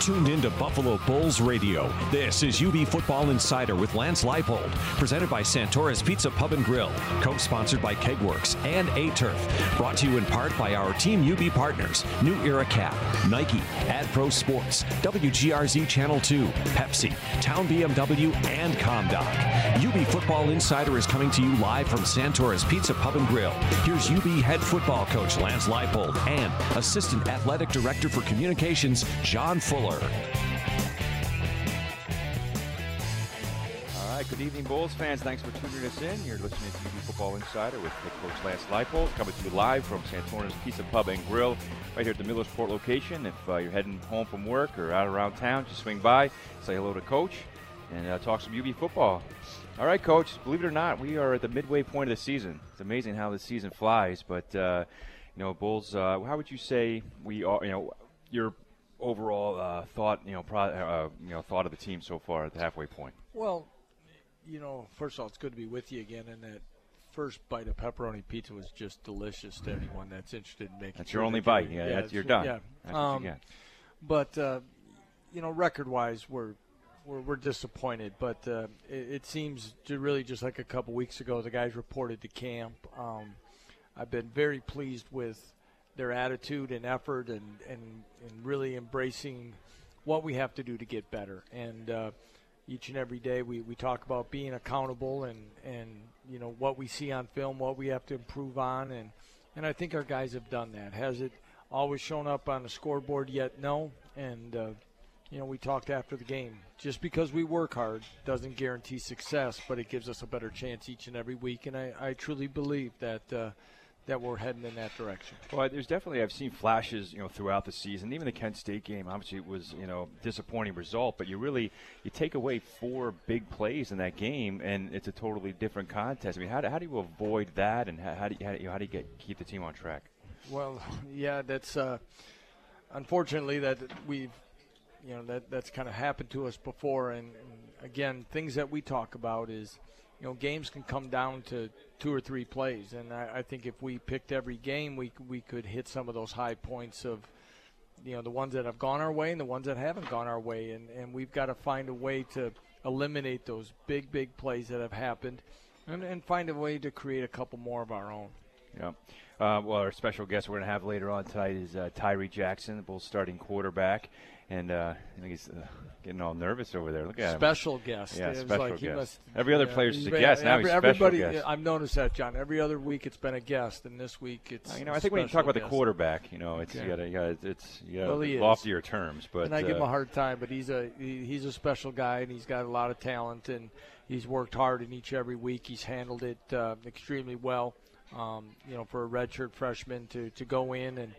tuned in to Buffalo Bulls Radio. This is UB Football Insider with Lance Leipold, presented by Santora's Pizza Pub and Grill, co-sponsored by Kegworks and A-Turf, brought to you in part by our Team UB partners, New Era Cap, Nike, AdPro Sports, WGRZ Channel 2, Pepsi, Town BMW, and ComDoc. UB Football Insider is coming to you live from Santora's Pizza Pub and Grill. Here's UB head football coach Lance Leipold and Assistant Athletic Director for Communications, John Fuller. All right, good evening, Bulls fans. Thanks for tuning us in. You're listening to UB Football Insider with head coach Lance Leipold, coming to you live from Santora's Pizza Pub and Grill, right here at the Millersport location. If uh, you're heading home from work or out around town, just swing by, say hello to Coach, and uh, talk some UB football. All right, Coach. Believe it or not, we are at the midway point of the season. It's amazing how the season flies, but uh, you know, Bulls. Uh, how would you say we are? You know, your overall uh, thought. You know, pro, uh, you know, thought of the team so far at the halfway point. Well, you know, first of all, it's good to be with you again, and that first bite of pepperoni pizza was just delicious to anyone that's interested in making. That's your only that bite. Yeah, that's, you're done. Yeah, That's um, you but uh, you know, record-wise, we're we're, we're disappointed. But uh, it, it seems to really just like a couple weeks ago, the guys reported to camp. Um, I've been very pleased with their attitude and effort, and and and really embracing what we have to do to get better. And uh, each and every day, we, we talk about being accountable and and you know what we see on film, what we have to improve on, and and I think our guys have done that. Has it always shown up on the scoreboard yet? No. And uh, you know, we talked after the game. Just because we work hard doesn't guarantee success, but it gives us a better chance each and every week. And I, I truly believe that uh, that we're heading in that direction. Well, there's definitely I've seen flashes, you know, throughout the season. Even the Kent State game, obviously, it was you know disappointing result, but you really you take away four big plays in that game, and it's a totally different contest. I mean, how do, how do you avoid that, and how, how do you how do you, how do you get keep the team on track? Well, yeah, that's uh, unfortunately that we've you know that that's kind of happened to us before, and, and again, things that we talk about is you know games can come down to two or three plays, and I, I think if we picked every game, we we could hit some of those high points of you know the ones that have gone our way and the ones that haven't gone our way, and and we've got to find a way to eliminate those big big plays that have happened, and, and find a way to create a couple more of our own. Yeah. Uh, well, our special guest we're going to have later on tonight is uh, Tyree Jackson, the Bulls starting quarterback, and uh, I think he's uh, getting all nervous over there. Look at him. Special guest. Yeah, special like guest. must- Every other yeah, player's just a yeah, guest. Now every- he's special everybody, guest. I've noticed that, John. Every other week it's been a guest, and this week it's. you know, I think when you talk about the quarterback, you know, it's Okay. you you it's you Well, he is. loftier terms, but and I give him uh, a hard time, but he's a he, he's a special guy, and he's got a lot of talent, and he's worked hard in each every week. He's handled it uh, extremely well. Um, you know, for a redshirt freshman to to go in, and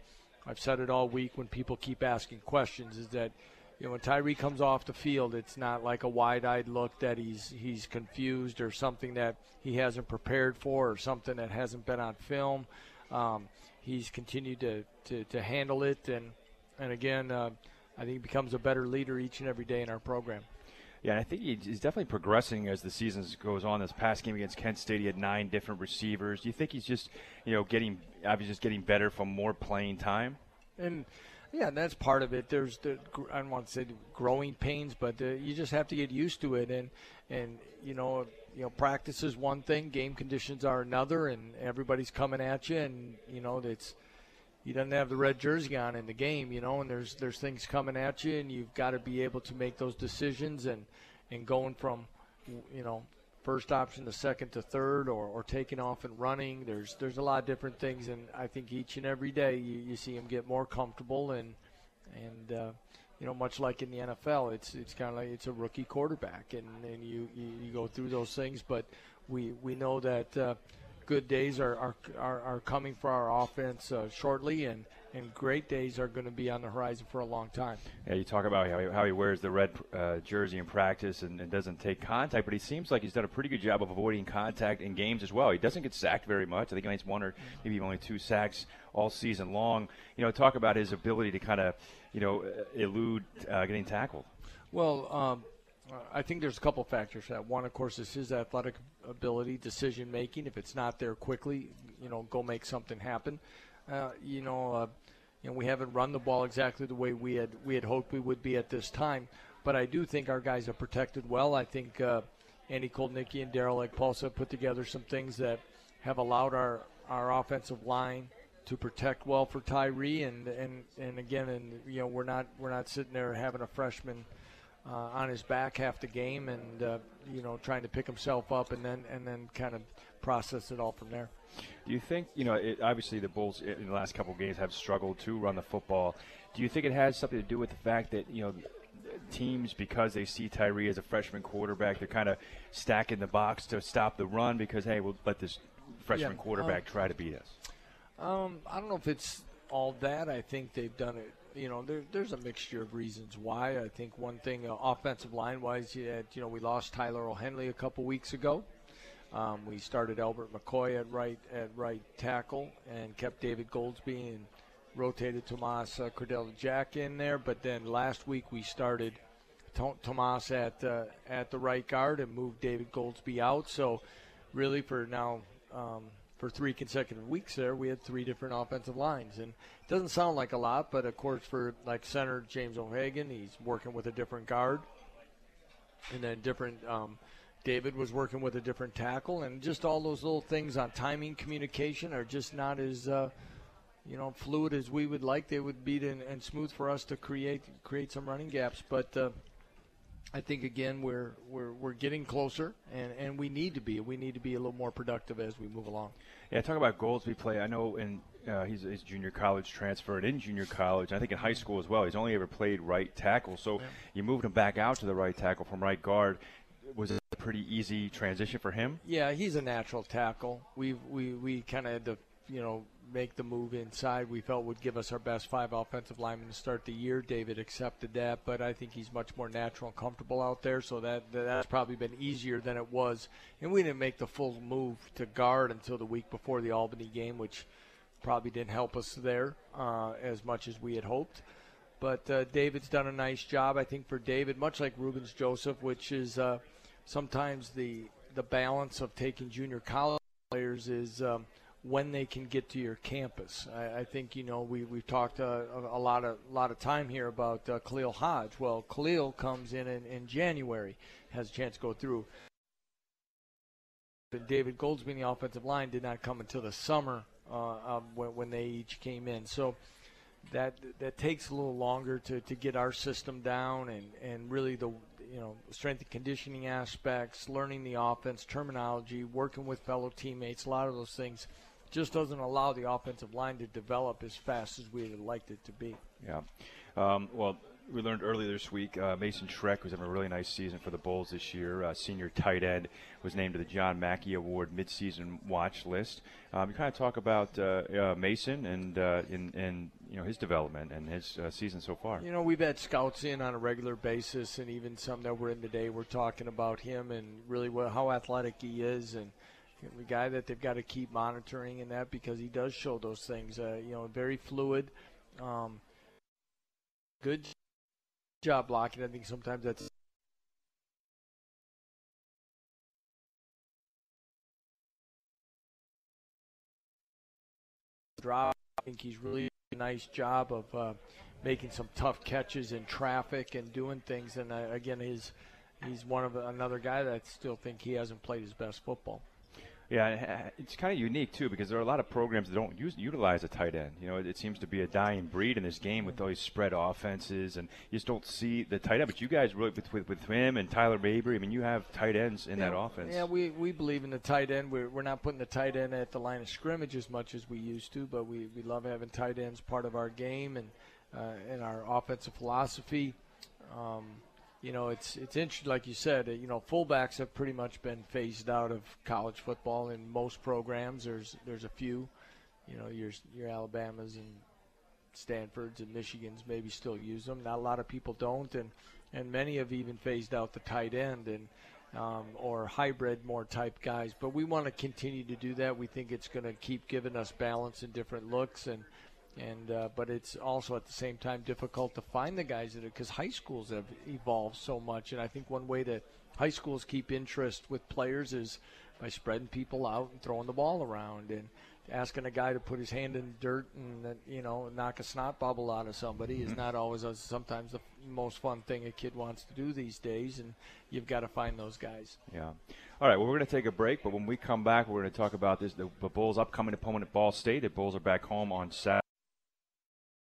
I've said it all week when people keep asking questions, is that you know when Tyree comes off the field, it's not like a wide-eyed look that he's he's confused or something that he hasn't prepared for or something that hasn't been on film. Um, he's continued to, to, to handle it, and and again, uh, I think he becomes a better leader each and every day in our program. Yeah, I think he's definitely progressing as the season goes on. This past game against Kent State, he had nine different receivers. Do you think he's just, you know, getting obviously just getting better from more playing time? And yeah, that's part of it. There's the I don't want to say growing pains, but uh, you just have to get used to it. And and you know you know practice is one thing, game conditions are another, and everybody's coming at you, and you know it's he doesn't have the red jersey on in the game, you know, and there's there's things coming at you, and you've got to be able to make those decisions and and going from you know first option to second to third or, or taking off and running. There's there's a lot of different things, and I think each and every day you, you see him get more comfortable and and uh, you know much like in the NFL, it's it's kind of like it's a rookie quarterback, and, and you, you you go through those things, but we we know that. Uh, Good days are, are, are, are coming for our offense uh, shortly, and, and great days are going to be on the horizon for a long time. Yeah, you talk about how he, how he wears the red uh, jersey in practice and, and doesn't take contact, but he seems like he's done a pretty good job of avoiding contact in games as well. He doesn't get sacked very much. I think he makes one or maybe only two sacks all season long. You know, talk about his ability to kind of, you know, elude uh, getting tackled. Well, um, I think there's a couple factors. That one, of course, is his athletic ability, decision making. If it's not there quickly, you know, go make something happen. Uh, you know, uh, you know, we haven't run the ball exactly the way we had we had hoped we would be at this time. But I do think our guys are protected well. I think uh, Andy Kotelnicki and Daryl Ekpulsa have put together some things that have allowed our, our offensive line to protect well for Tyree and, and, and again and you know we're not we're not sitting there having a freshman uh, on his back half the game and uh, you know trying to pick himself up and then and then kind of process it all from there. Do you think you know? It, obviously, the Bulls in the last couple of games have struggled to run the football. Do you think it has something to do with the fact that you know teams because they see Tyree as a freshman quarterback, they're kind of stacking the box to stop the run because hey, we'll let this freshman Yeah, quarterback um, try to beat us. Um, I don't know if it's all that. I think they've done it. You know, there, there's a mixture of reasons why. I think one thing, uh, offensive line wise, you, you know, we lost Tyler O'Henley a couple weeks ago. Um, we started Albert McCoy at right at right tackle and kept David Goldsby and rotated Tomas uh, Cordell Jack in there. But then last week we started Tomas at uh, at the right guard and moved David Goldsby out. So really for now um, for three consecutive weeks there we had three different offensive lines. And it doesn't sound like a lot but of course for like center James O'Hagan he's working with a different guard. And then different um, David was working with a different tackle. And just all those little things on timing communication are just not as uh, you know fluid as we would like they would be to, and smooth for us to create create some running gaps. But uh, I think again we're we're we're getting closer, and, and we need to be. We need to be a little more productive as we move along. Yeah, talk about Goldsby play. I know in uh, he's, he's junior college transferred in junior college. I think in high school as well. He's only ever played right tackle. So you moved him back out to the right tackle from right guard. Was it a pretty easy transition for him? Yeah, he's a natural tackle. We we we kind of had to you know make the move inside. We felt would give us our best five offensive linemen to start the year. David accepted that, but I think he's much more natural and comfortable out there. So that that's probably been easier than it was. And we didn't make the full move to guard until the week before the Albany game, which probably didn't help us there uh, as much as we had hoped. But uh, David's done a nice job, I think, for David, much like Rubens Joseph, which is uh, sometimes the the balance of taking junior college players is um, when they can get to your campus. I, I think you know we we've talked uh, a, lot of lot of time here about uh, Khalil Hodge. Well, Khalil comes in, in in January, has a chance to go through. But David Goldsby, the offensive line, did not come until the summer uh, when, when they each came in. So that that takes a little longer to, to get our system down and, and really the you know strength and conditioning aspects, learning the offense, terminology, working with fellow teammates, a lot of those things just doesn't allow the offensive line to develop as fast as we would liked it to be. Yeah. Um, well, we learned earlier this week uh, Mason Schreck, was having a really nice season for the Bulls this year, uh, senior tight end, was named to the John Mackey Award midseason watch list. Um, you kind of talk about uh, uh, Mason and uh, in, in you know his development and his uh, season so far. You know, we've had scouts in on a regular basis, and even some that were in today. We're talking about him and really what, how athletic he is, and the guy that they've got to keep monitoring in that because he does show those things. Uh, you know, very fluid, um, good job blocking. I think sometimes that's drop. I think he's really a nice job of uh, making some tough catches in traffic and doing things. And uh, again, he's he's one of another guy that I still think he hasn't played his best football. Yeah, it's kind of unique too because there are a lot of programs that don't use, utilize a tight end. You know, it, it, seems to be a dying breed in this game with all these spread offenses, and you just don't see the tight end. But you guys really with with, with him and Tyler Mabry. I mean, you have tight ends in yeah, that offense. Yeah, we, we believe in the tight end. We're, we're not putting the tight end at the line of scrimmage as much as we used to, but we, we love having tight ends part of our game and uh, in our offensive philosophy. Um, you know, it's it's interesting, like you said. You know, fullbacks have pretty much been phased out of college football in most programs. There's there's a few, you know, your your Alabamas and Stanfords and Michigans maybe still use them. Not a lot of people don't, and and many have even phased out the tight end and um, or hybrid more type guys. But we want to continue to do that. We think it's going to keep giving us balance and different looks and and uh, but it's also at the same time difficult to find the guys that because high schools have evolved so much, and I think one way that high schools keep interest with players is by spreading people out and throwing the ball around, and asking a guy to put his hand in dirt and you know knock a snot bubble out of somebody is mm-hmm. not always a, sometimes the most fun thing a kid wants to do these days, and you've got to find those guys. Yeah. All right. Well, we're going to take a break, but when we come back, we're going to talk about this. The, the Bulls' upcoming opponent at Ball State. The Bulls are back home on Saturday.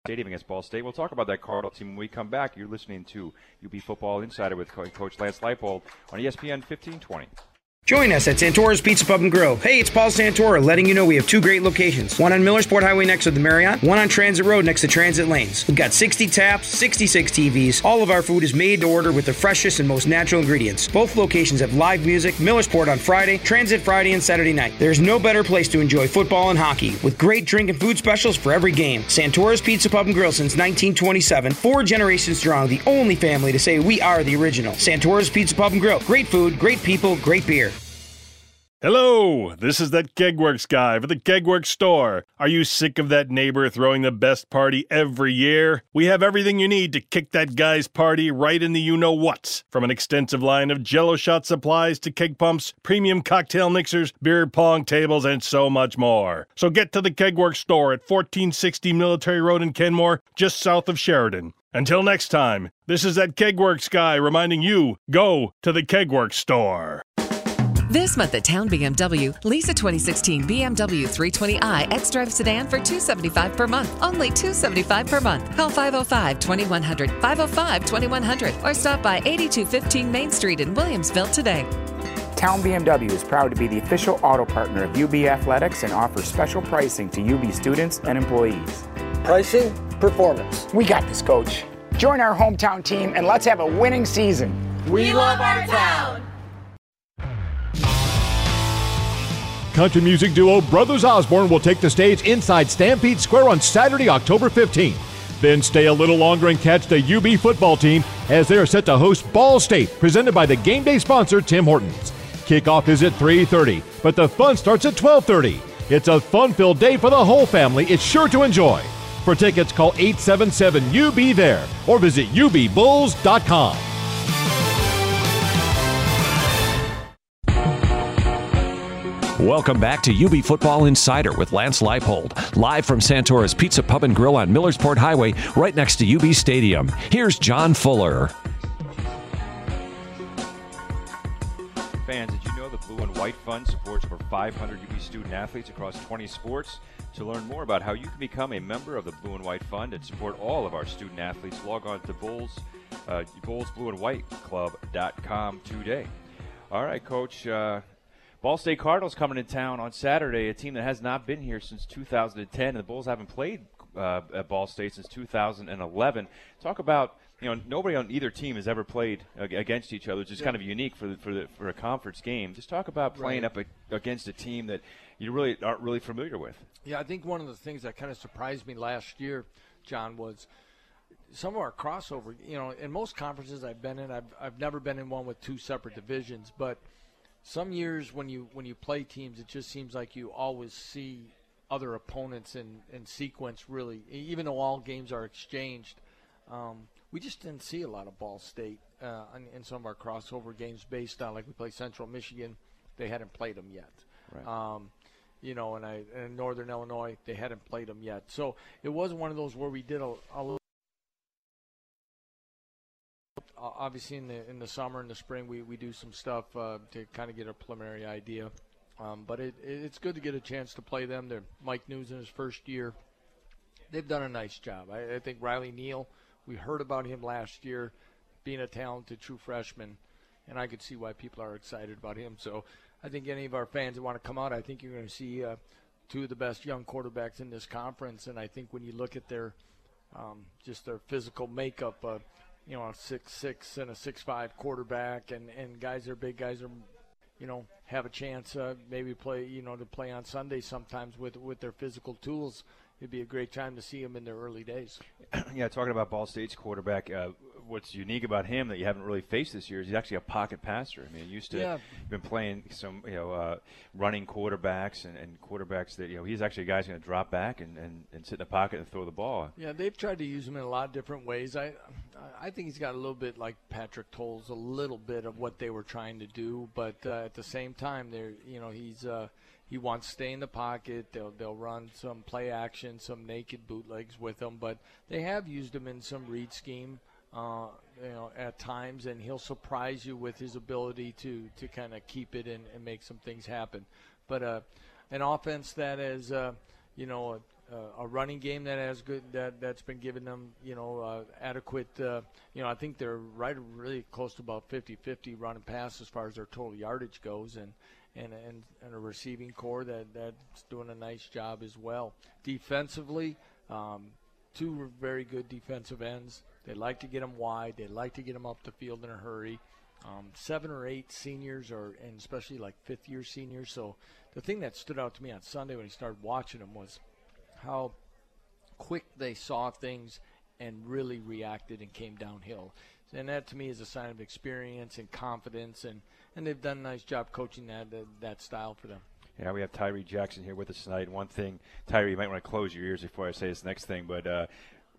Stadium against Ball State. We'll talk about that Cardinal team when we come back. You're listening to UB Football Insider with Coach Lance Leipold on ESPN 1520. Join us at Santora's Pizza Pub and Grill. Hey, it's Paul Santora letting you know we have two great locations. One on Millersport Highway next to the Marriott, one on Transit Road next to Transit Lanes. We've got 60 taps, 66 TVs. All of our food is made to order with the freshest and most natural ingredients. Both locations have live music, Millersport on Friday, Transit Friday and Saturday night. There's no better place to enjoy football and hockey with great drink and food specials for every game. Santora's Pizza Pub and Grill since 1927, four generations strong, the only family to say we are the original. Santora's Pizza Pub and Grill. Great food, great people, great beer. Hello, this is that Kegworks guy for the Kegworks store. Are you sick of that neighbor throwing the best party every year? We have everything you need to kick that guy's party right in the you know what's. From an extensive line of jello shot supplies to keg pumps, premium cocktail mixers, beer pong tables, and so much more. So get to the Kegworks store at 1460 Military Road in Kenmore, just south of Sheridan. Until next time, this is that Kegworks guy reminding you go to the Kegworks store. This month at Town BMW, lease a 2016 BMW 320i X-Drive sedan for 275 per month. Only 275 per month. Call 505-2100, 505-2100, or stop by 8215 Main Street in Williamsville today. Town BMW is proud to be the official auto partner of UB Athletics and offers special pricing to UB students and employees. Pricing, performance. We got this, coach. Join our hometown team and let's have a winning season. We love our town. Country music duo Brothers Osborne will take the stage inside Stampede Square on Saturday, October 15th. Then stay a little longer and catch the UB football team as they are set to host Ball State, presented by the game day sponsor Tim Hortons. Kickoff is at 3:30, but the fun starts at 12:30. It's a fun-filled day for the whole family. It's sure to enjoy. For tickets, call 877 UB there or visit ubbulls.com. Welcome back to UB Football Insider with Lance Leipold, live from Santora's Pizza Pub and Grill on Millersport Highway, right next to UB Stadium. Here's John Fuller. Fans, did you know the Blue and White Fund supports over 500 UB student athletes across 20 sports? To learn more about how you can become a member of the Blue and White Fund and support all of our student athletes, log on to Bulls, uh, Bulls Blue and White Club.com today. All right, Coach. Uh, Ball State Cardinals coming to town on Saturday, a team that has not been here since 2010, and the Bulls haven't played uh, at Ball State since 2011. Talk about you know nobody on either team has ever played against each other, which is yeah. kind of unique for the, for the, for a conference game. Just talk about playing right. up a, against a team that you really aren't really familiar with. Yeah, I think one of the things that kind of surprised me last year, John, was some of our crossover. You know, in most conferences I've been in, I've I've never been in one with two separate divisions, but some years when you when you play teams, it just seems like you always see other opponents in, in sequence. Really, even though all games are exchanged, um, we just didn't see a lot of Ball State uh, in, in, some of our crossover games based on like we play Central Michigan, they hadn't played them yet. Right. Um, you know, and I in Northern Illinois, they hadn't played them yet. So it was one of those where we did a, a obviously in the in the summer and the spring we, we do some stuff uh, to kind of get a preliminary idea. Um, but it, it's good to get a chance to play them. They're Mike Neu's in his first year. They've done a nice job. I, I think Riley Neal. We heard about him last year, being a talented true freshman, and I could see why people are excited about him. So I think any of our fans that want to come out, I think you're going to see uh, two of the best young quarterbacks in this conference. And I think when you look at their um, just their physical makeup. Uh, you know, a six six and a six five quarterback, and and guys are big guys are, you know, have a chance uh, maybe play you know to play on Sunday sometimes with with their physical tools. It'd be a great time to see them in their early days. yeah, talking about Ball State's quarterback, uh, what's unique about him that you haven't really faced this year is he's actually a pocket passer. I mean, used to yeah. been playing some you know uh, running quarterbacks and, and, quarterbacks that you know he's actually a guy who's going to drop back and, and, and sit in the pocket and throw the ball. Yeah, they've tried to use him in a lot of different ways. I I think he's got a little bit like Patrick Towles, a little bit of what they were trying to do, but uh, at the same time, they're you know he's. Uh, he wants to stay in the pocket. They'll they'll run some play action, some naked bootlegs with him, but they have used him in some read scheme. Uh, you know, at times, and he'll surprise you with his ability to to kind of keep it and, and, make some things happen. But uh, an offense that is, uh, you know, a, a, running game that has good that that's been giving them, you know, uh, adequate. Uh, you know, I think they're right, really close to about 50-50 running pass as far as their total yardage goes, and and and, and a receiving core that that's doing a nice job as well. Defensively, um, two very good defensive ends. They like to get them wide. They like to get them up the field in a hurry. Um, seven or eight seniors, or and especially like fifth year seniors. So the thing that stood out to me on Sunday when he started watching them was how quick they saw things and really reacted and came downhill. And that to me is a sign of experience and confidence, and, and they've done a nice job coaching that that, that style for them. Yeah, we have Tyree Jackson here with us tonight. One thing, Tyree, you might want to close your ears before I say this next thing, but uh,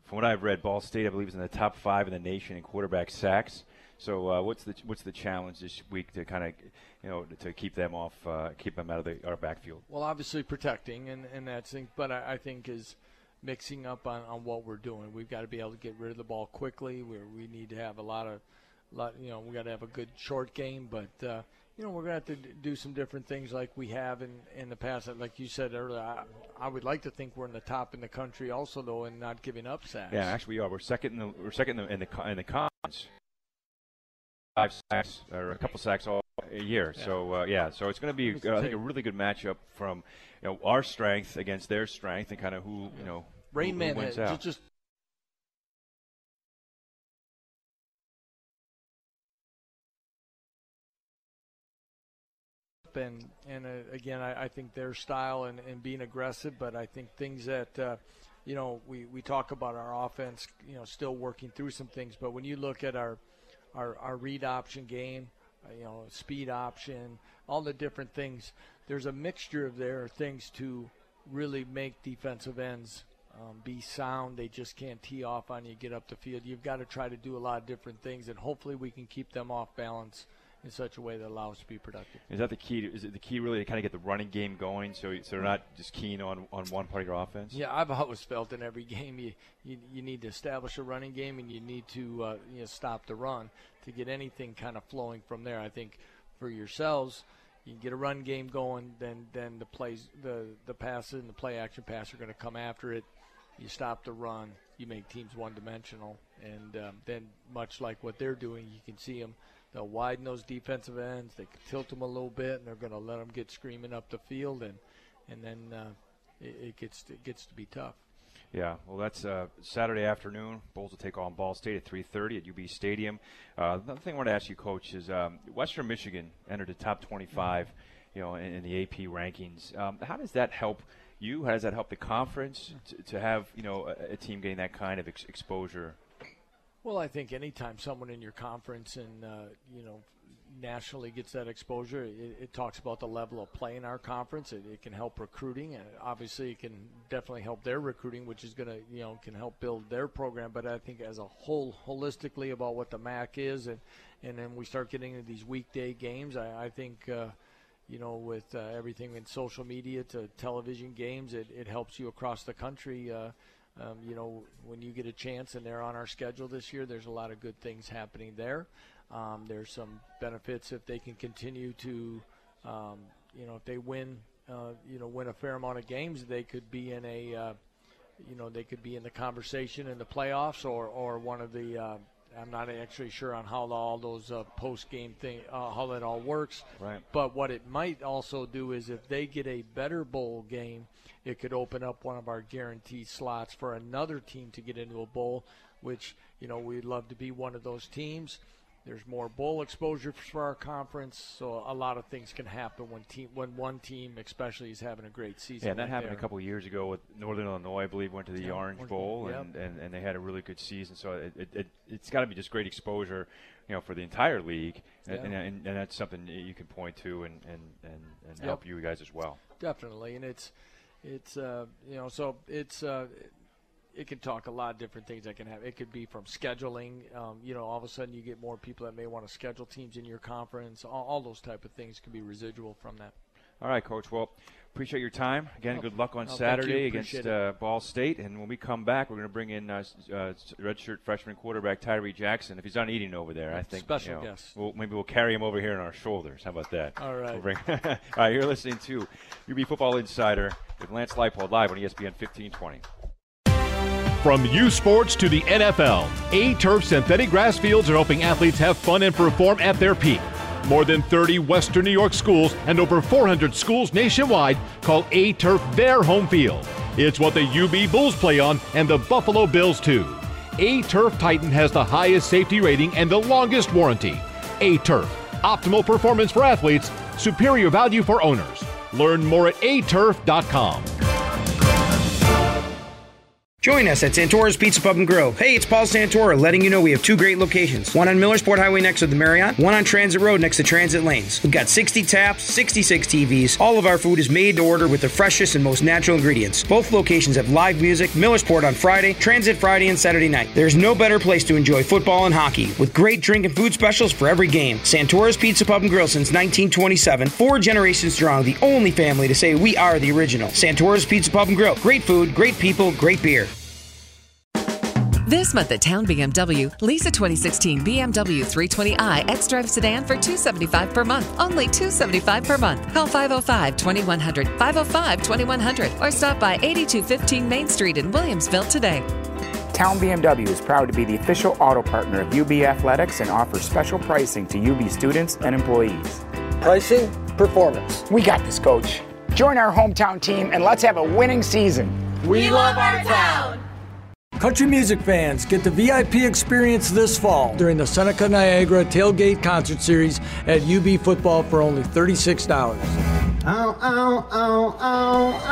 from what I've read, Ball State, I believe, is in the top five in the nation in quarterback sacks. So uh, what's the what's the challenge this week to kind of you know to keep them off, uh, keep them out of the, our backfield? Well, obviously protecting, and and that's but I, I think is mixing up on, on what we're doing. We've got to be able to get rid of the ball quickly. We we need to have a lot of lot you know we got to have a good short game, but. Uh, you know, we're going to have to do some different things like we have in, in the past. Like you said earlier, I, I would like to think we're in the top in the country also, though, and not giving up sacks. Yeah, actually, we are. We're second in the we're second in the in the, in the cons. Five sacks or a couple sacks all a year. Yeah. So uh, yeah, so it's going to be uh, I think a really good matchup from you know our strength against their strength and kind of who you know Rain who, who Man just, and and uh, again, I, I, think their style and, and being aggressive, but I think things that uh, you know we, we talk about our offense, you know, still working through some things. But when you look at our our, our read option game, uh, you know, speed option, all the different things, there's a mixture of there things to really make defensive ends um, be sound. They just can't tee off on you, get up the field. You've got to try to do a lot of different things, and hopefully we can keep them off balance in such a way that allows to be productive. Is that the key? To, is it the key really to kind of get the running game going, so so they're not just keen on, on one part of your offense? Yeah, I've always felt in every game you you, you need to establish a running game and you need to uh, you know, stop the run to get anything kind of flowing from there. I think for yourselves. You get a run game going, then then the plays, the the passes and the play action pass are going to come after it. You stop the run, you make teams one dimensional, and um, then much like what they're doing, you can see them they'll widen those defensive ends. They can tilt them a little bit, and they're going to let them get screaming up the field, and and then uh, it, it, gets it gets to be tough. Yeah, well, that's uh, Saturday afternoon. Bulls will take on Ball State at 3:30 at UB Stadium. Uh, another thing I want to ask you, Coach, is um, Western Michigan entered the top 25, you know, in, in the AP rankings. Um, how does that help you? How does that help the conference to, to have you know a, a, team getting that kind of ex- exposure well, I think anytime someone in your conference and uh, you know nationally gets that exposure, it, it, talks about the level of play in our conference. It, it, can help recruiting, and obviously, it can definitely help their recruiting, which is going to you know can help build their program. But I think as a whole, holistically about what the MAC is, and and then we start getting into these weekday games. I, I think. Uh, you know, with uh, everything in social media to television games, it, it helps you across the country uh, um, you know, when you get a chance and they're on our schedule this year, there's a lot of good things happening there. Um, there's some benefits if they can continue to, um, you know, if they win, uh, you know, win a fair amount of games, they could be in a, uh, you know, they could be in the conversation in the playoffs or, or one of the. Uh, I'm not actually sure on how all those uh, post game thing, uh, how that all works. Right. But what it might also do is if they get a better bowl game it could open up one of our guaranteed slots for another team to get into a bowl, which, you know, we'd love to be one of those teams. There's more bowl exposure for our conference, so a lot of things can happen when team when one team, especially, is having a great season. Yeah, and that happened there. a couple of years ago with Northern Illinois. I believe went to the yeah, Orange, Orange Bowl, yep. and, and, and they had a really good season. So it, it, it it's got to be just great exposure, you know, for the entire league, yeah. and, and, and, that's something you can point to and and and, and yep. help you guys as well. Definitely, and it's it's uh, you know so it's uh, it can talk a lot of different things that can happen. It could be from scheduling. Um, you know, all of a sudden you get more people that may want to schedule teams in your conference. All, all those type of things could be residual from that. All right, Coach. Well, appreciate your time. Again, Oh, good luck on oh, Saturday against uh, Ball State. And when we come back, we're going to bring in uh, uh, redshirt freshman quarterback Tyree Jackson. If he's not eating over there, I think Special you know, guest. We'll, maybe we'll carry him over here on our shoulders. How about that? All right. We'll bring- All right, you're listening to UB Football Insider with Lance Leipold live on ESPN 1520. From U Sports to the NFL, A Turf synthetic grass fields are helping athletes have fun and perform at their peak. More than 30 Western New York schools and over 400 schools nationwide call A Turf their home field. It's what the UB Bulls play on and the Buffalo Bills too. A Turf Titan has the highest safety rating and the longest warranty. A Turf, optimal performance for athletes, superior value for owners. Learn more at aturf.com. Join us at Santora's Pizza Pub and Grill. Hey, it's Paul Santora letting you know we have two great locations. One on Millersport Highway next to the Marriott, one on Transit Road next to Transit Lanes. We've got 60 taps, 66 TVs. All of our food is made to order with the freshest and most natural ingredients. Both locations have live music, Millersport on Friday, Transit Friday and Saturday night. There's no better place to enjoy football and hockey with great drink and food specials for every game. Santora's Pizza Pub and Grill since 1927, four generations strong, the only family to say we are the original. Santora's Pizza Pub and Grill. Great food, great people, great beer. This month at Town BMW, lease a 2016 BMW 320i xDrive sedan for 275 per month. Only 275 per month. Call 505 2100 505 2100 or stop by 8215 Main Street in Williamsville today. Town BMW is proud to be the official auto partner of UB Athletics and offers special pricing to UB students and employees. Pricing, performance. We got this, coach. Join our hometown team and let's have a winning season. We love our town. Country music fans get the VIP experience this fall during the Seneca Niagara Tailgate Concert Series at UB Football for only $36.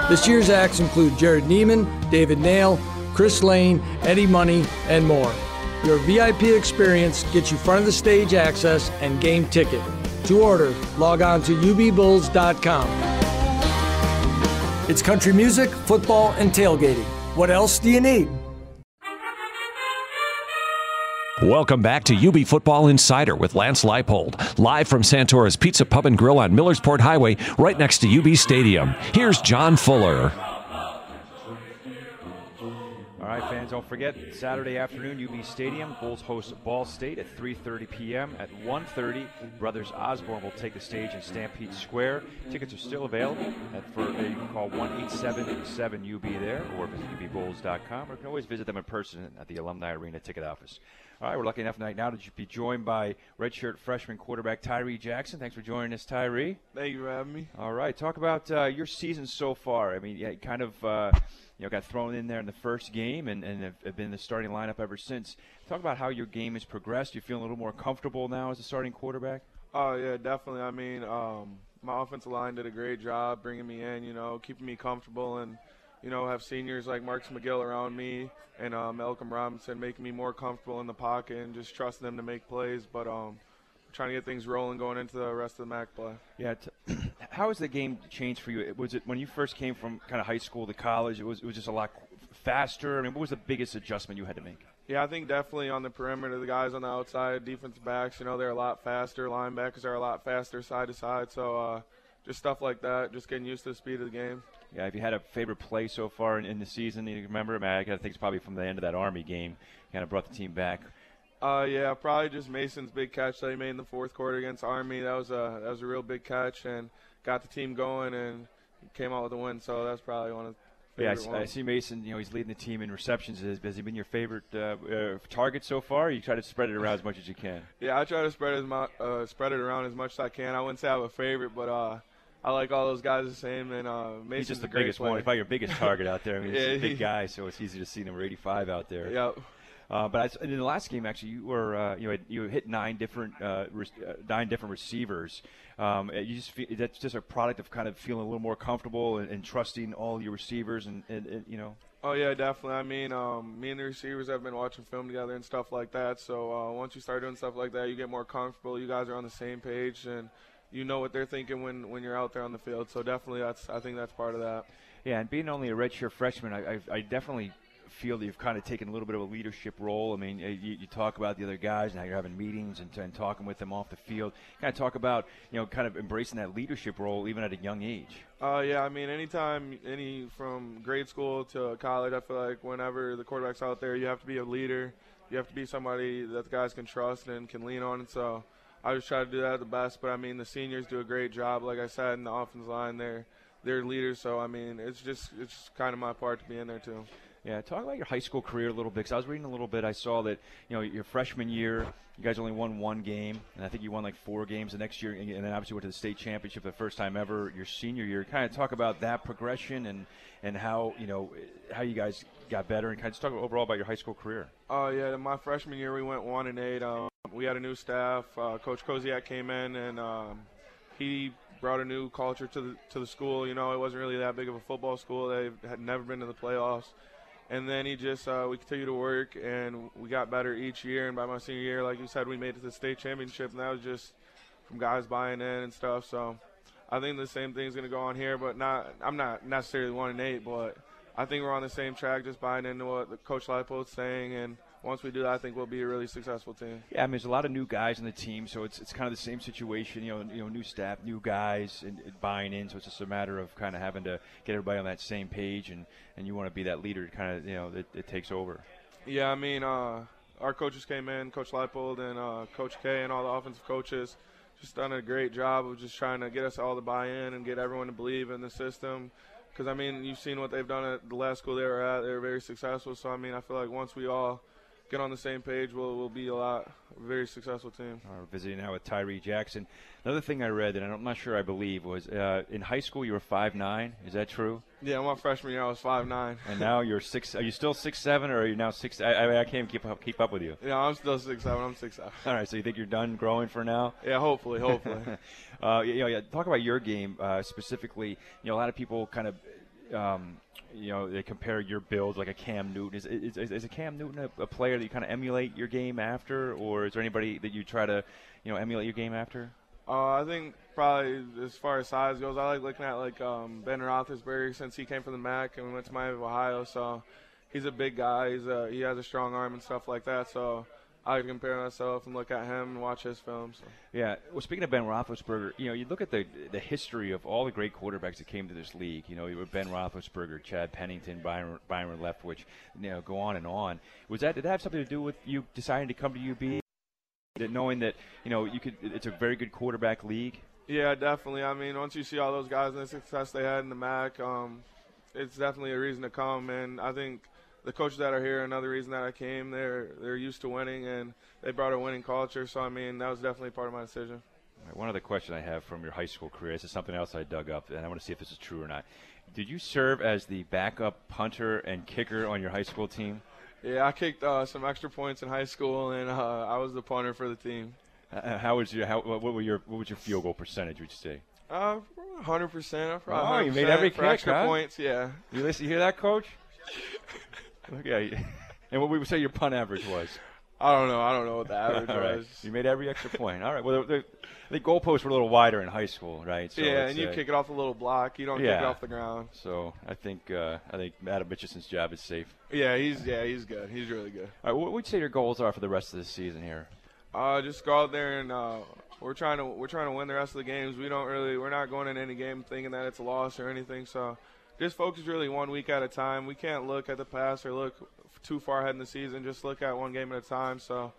This year's acts include Jerrod Niemann, David Nail, Chris Lane, Eddie Money, and more. Your VIP experience gets you front of the stage access and game ticket. To order, log on to ubbulls.com. It's country music, football, and tailgating. What else do you need? Welcome back to UB Football Insider with Lance Leipold, live from Santora's Pizza Pub and Grill on Millersport Highway, right next to UB Stadium. Here's John Fuller. All right, fans, don't forget Saturday afternoon, UB Stadium. Bulls host Ball State at 3:30 p.m. At 1:30, Brothers Osborne will take the stage in Stampede Square. Tickets are still available. For you can call 1-877-UB there, or visit ubbulls.com, or you can always visit them in person at the Alumni Arena ticket office. All right, we're lucky enough tonight now to be joined by redshirt freshman quarterback Tyree Jackson. Thanks for joining us, Tyree. Thank you for having me. All right, talk about uh, your season so far. I mean, yeah, kind of, uh, you know, got thrown in there in the first game and, and have, have been in the starting lineup ever since. Talk about how your game has progressed. You feeling a little more comfortable now as a starting quarterback? Oh yeah, definitely. I mean, um, my offensive line did a great job bringing me in. You know, keeping me comfortable and you know have seniors like Marks McGill around me and uh, Malcolm Robinson making me more comfortable in the pocket and just trusting them to make plays. But um, trying to get things rolling going into the rest of the MAC play. Yeah. T- how has the game changed for you? Was it when you first came from kind of high school to college? It was it was just a lot faster. I mean, what was the biggest adjustment you had to make? Yeah, I think definitely on the perimeter, the guys on the outside, defensive backs, you know, they're a lot faster. Linebackers are a lot faster side to side. So uh, just stuff like that, just getting used to the speed of the game. Yeah, if you had a favorite play so far in, in the season, you remember? I, mean, I think it's probably from the end of that Army game, kind of brought the team back. Uh, yeah, probably just Mason's big catch that he made in the fourth quarter against Army. That was a that was a real big catch and got the team going and came out with a win. So that's probably one of. Yeah, I see, I see Mason. You know, he's leading the team in receptions. Has, has he been your favorite uh, uh, target so far? You try to spread it around as much as you can. Yeah, I try to spread as mu- uh, spread it around as much as I can. I wouldn't say I have a favorite, but uh, I like all those guys the same. And uh, Mason's he's just the biggest player. one. If I your biggest target out there, I mean, he's a big he- guy, so it's easy to see number 85 out there. Yep. Uh, but I in the last game, actually, you were uh, you had, you hit nine different uh, re- uh, nine different receivers. Um, you just feel, that's just a product of kind of feeling a little more comfortable and, and trusting all your receivers, and, and, and you know. Oh yeah, definitely. I mean, um, me and the receivers have been watching film together and stuff like that. So uh, once you start doing stuff like that, you get more comfortable. You guys are on the same page, and you know what they're thinking when, when you're out there on the field. So definitely, that's I think that's part of that. Yeah, and being only a redshirt freshman, I, I, I definitely feel that you've kind of taken a little bit of a leadership role? I mean, you, you talk about the other guys and how you're having meetings and, and talking with them off the field. Kind of talk about you know kind of embracing that leadership role even at a young age. Uh, yeah, I mean, anytime, any from grade school to college, I feel like whenever the quarterback's out there, you have to be a leader. You have to be somebody that the guys can trust and can lean on. And so I just try to do that the best. But I mean, the seniors do a great job. Like I said, in the offensive line, they're they're leaders. So I mean, it's just it's just kind of my part to be in there too. Yeah, talk about your high school career a little bit. Cause I was reading a little bit. I saw that you know your freshman year, you guys only won one game, and I think you won like four games the next year, and then obviously went to the state championship the first time ever. Your senior year, kind of talk about that progression and and how you know how you guys got better, and kind of talk overall about your high school career. Oh uh, yeah, my freshman year we went one and eight. Um, we had a new staff. Uh, Coach Koziak came in and um, he brought a new culture to the to the school. You know, it wasn't really that big of a football school. They had never been to the playoffs. And then he just uh, we continued to work and we got better each year. And by my senior year, like you said, we made it to the state championship, and that was just from guys buying in and stuff. So I think the same thing's going to go on here, but not. I'm not necessarily one and eight, but I think we're on the same track, just buying into what the Coach Leipold's saying and once we do that, I think we'll be a really successful team. Yeah, I mean, there's a lot of new guys in the team, so it's it's kind of the same situation. You know, you know, new staff, new guys, and, and buying in. So it's just a matter of kind of having to get everybody on that same page, and and you want to be that leader, kind of, you know, that it takes over. Yeah, I mean, uh, our coaches came in, Coach Leipold and uh, Coach K, and all the offensive coaches. Just done a great job of just trying to get us all to buy in and get everyone to believe in the system because I mean you've seen what they've done at the last school they were at. They were very successful. So I mean I feel like once we all get on the same page, we'll, we'll be a lot very successful team. We're visiting now with Tyree Jackson. Another thing I read, that I'm not sure I believe, was uh, in high school you were five nine. Is that true? Yeah, my freshman year I was five nine. And now you're six. Are you still six seven, or are you now six? I, I, I can't keep up, keep up with you. Yeah, I'm still six seven. I'm six seven. All right, so you think you're done growing for now? Yeah, hopefully, hopefully. uh, you know, yeah, talk about your game uh, specifically. You know, a lot of people kind of um, you know, they compare your build like a Cam Newton. Is is, is a Cam Newton a, a player that you kind of emulate your game after, or is there anybody that you try to, you know, emulate your game after? Uh, I think probably as far as size goes, I like looking at like um, Ben Roethlisberger since he came from the MAC and we went to Miami Ohio. So he's a big guy. He's a, he has a strong arm and stuff like that. So I compare myself and look at him and watch his films. So. Yeah. Well, speaking of Ben Roethlisberger, you know, you look at the the history of all the great quarterbacks that came to this league. You know, you were Ben Roethlisberger, Chad Pennington, Byron, Byron Leftwich. You know, go on and on. Was that did that have something to do with you deciding to come to UB? That knowing that you know you could, it's a very good quarterback league. Yeah, definitely. I mean, once you see all those guys and the success they had in the MAC, um, it's definitely a reason to come. And I think the coaches that are here, another reason that I came, they're they're used to winning and they brought a winning culture. So I mean, that was definitely part of my decision. Right, one other question I have from your high school career. This is something else I dug up, and I want to see if this is true or not. Did you serve as the backup punter and kicker on your high school team? Yeah, I kicked uh, some extra points in high school, and uh, I was the punter for the team. Uh, how was your how, what were your what was your field goal percentage? Would you say? Uh, hundred percent. Oh, you made every kick, extra huh? points. Yeah. You listen. You hear that, coach? okay. And what we would say your punt average was? I don't know. I don't know what the average right. was. You made every extra point. All right. Well, the, the goalposts were a little wider in high school, right? So yeah, and you uh, kick it off the little block. You don't kick it off the ground. So I think uh, I think Adam Mitcheson's job is safe. Yeah, he's yeah he's good. He's really good. All right. What would you say your goals are for the rest of the season here? Uh, just go out there and uh, we're trying to we're trying to win the rest of the games. We don't really we're not going in any game thinking that it's a loss or anything. So just focus really one week at a time. We can't look at the past or look too far ahead in the season. Just look at one game at a time. So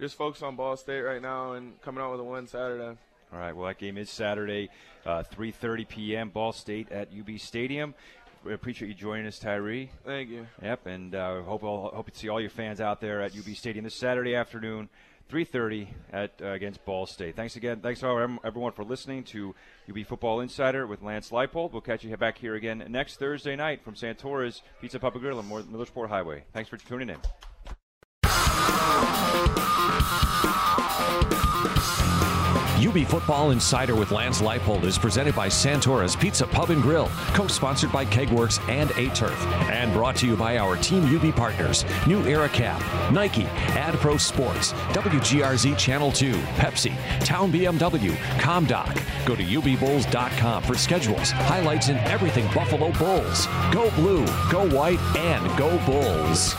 just focus on Ball State right now and coming out with a win Saturday. All right. Well, that game is Saturday, uh, 3:30 p.m. Ball State at UB Stadium. We appreciate you joining us, Tyree. Thank you. Yep, and uh, hope hope to see all your fans out there at UB Stadium this Saturday afternoon, 3:30 at uh, against Ball State. Thanks again. Thanks to everyone for listening to UB Football Insider with Lance Leipold. We'll catch you back here again next Thursday night from Santora's Pizza and Grill on Millersport Highway. Thanks for tuning in. UB Football Insider with Lance Leipold is presented by Santora's Pizza Pub and Grill, co-sponsored by Kegworks and A-Turf, and brought to you by our Team UB partners, New Era Cap, Nike, AdPro Sports, WGRZ Channel 2, Pepsi, Town BMW, ComDoc. Go to ubbulls.com for schedules, highlights, and everything Buffalo Bulls. Go blue, go white, and go Bulls.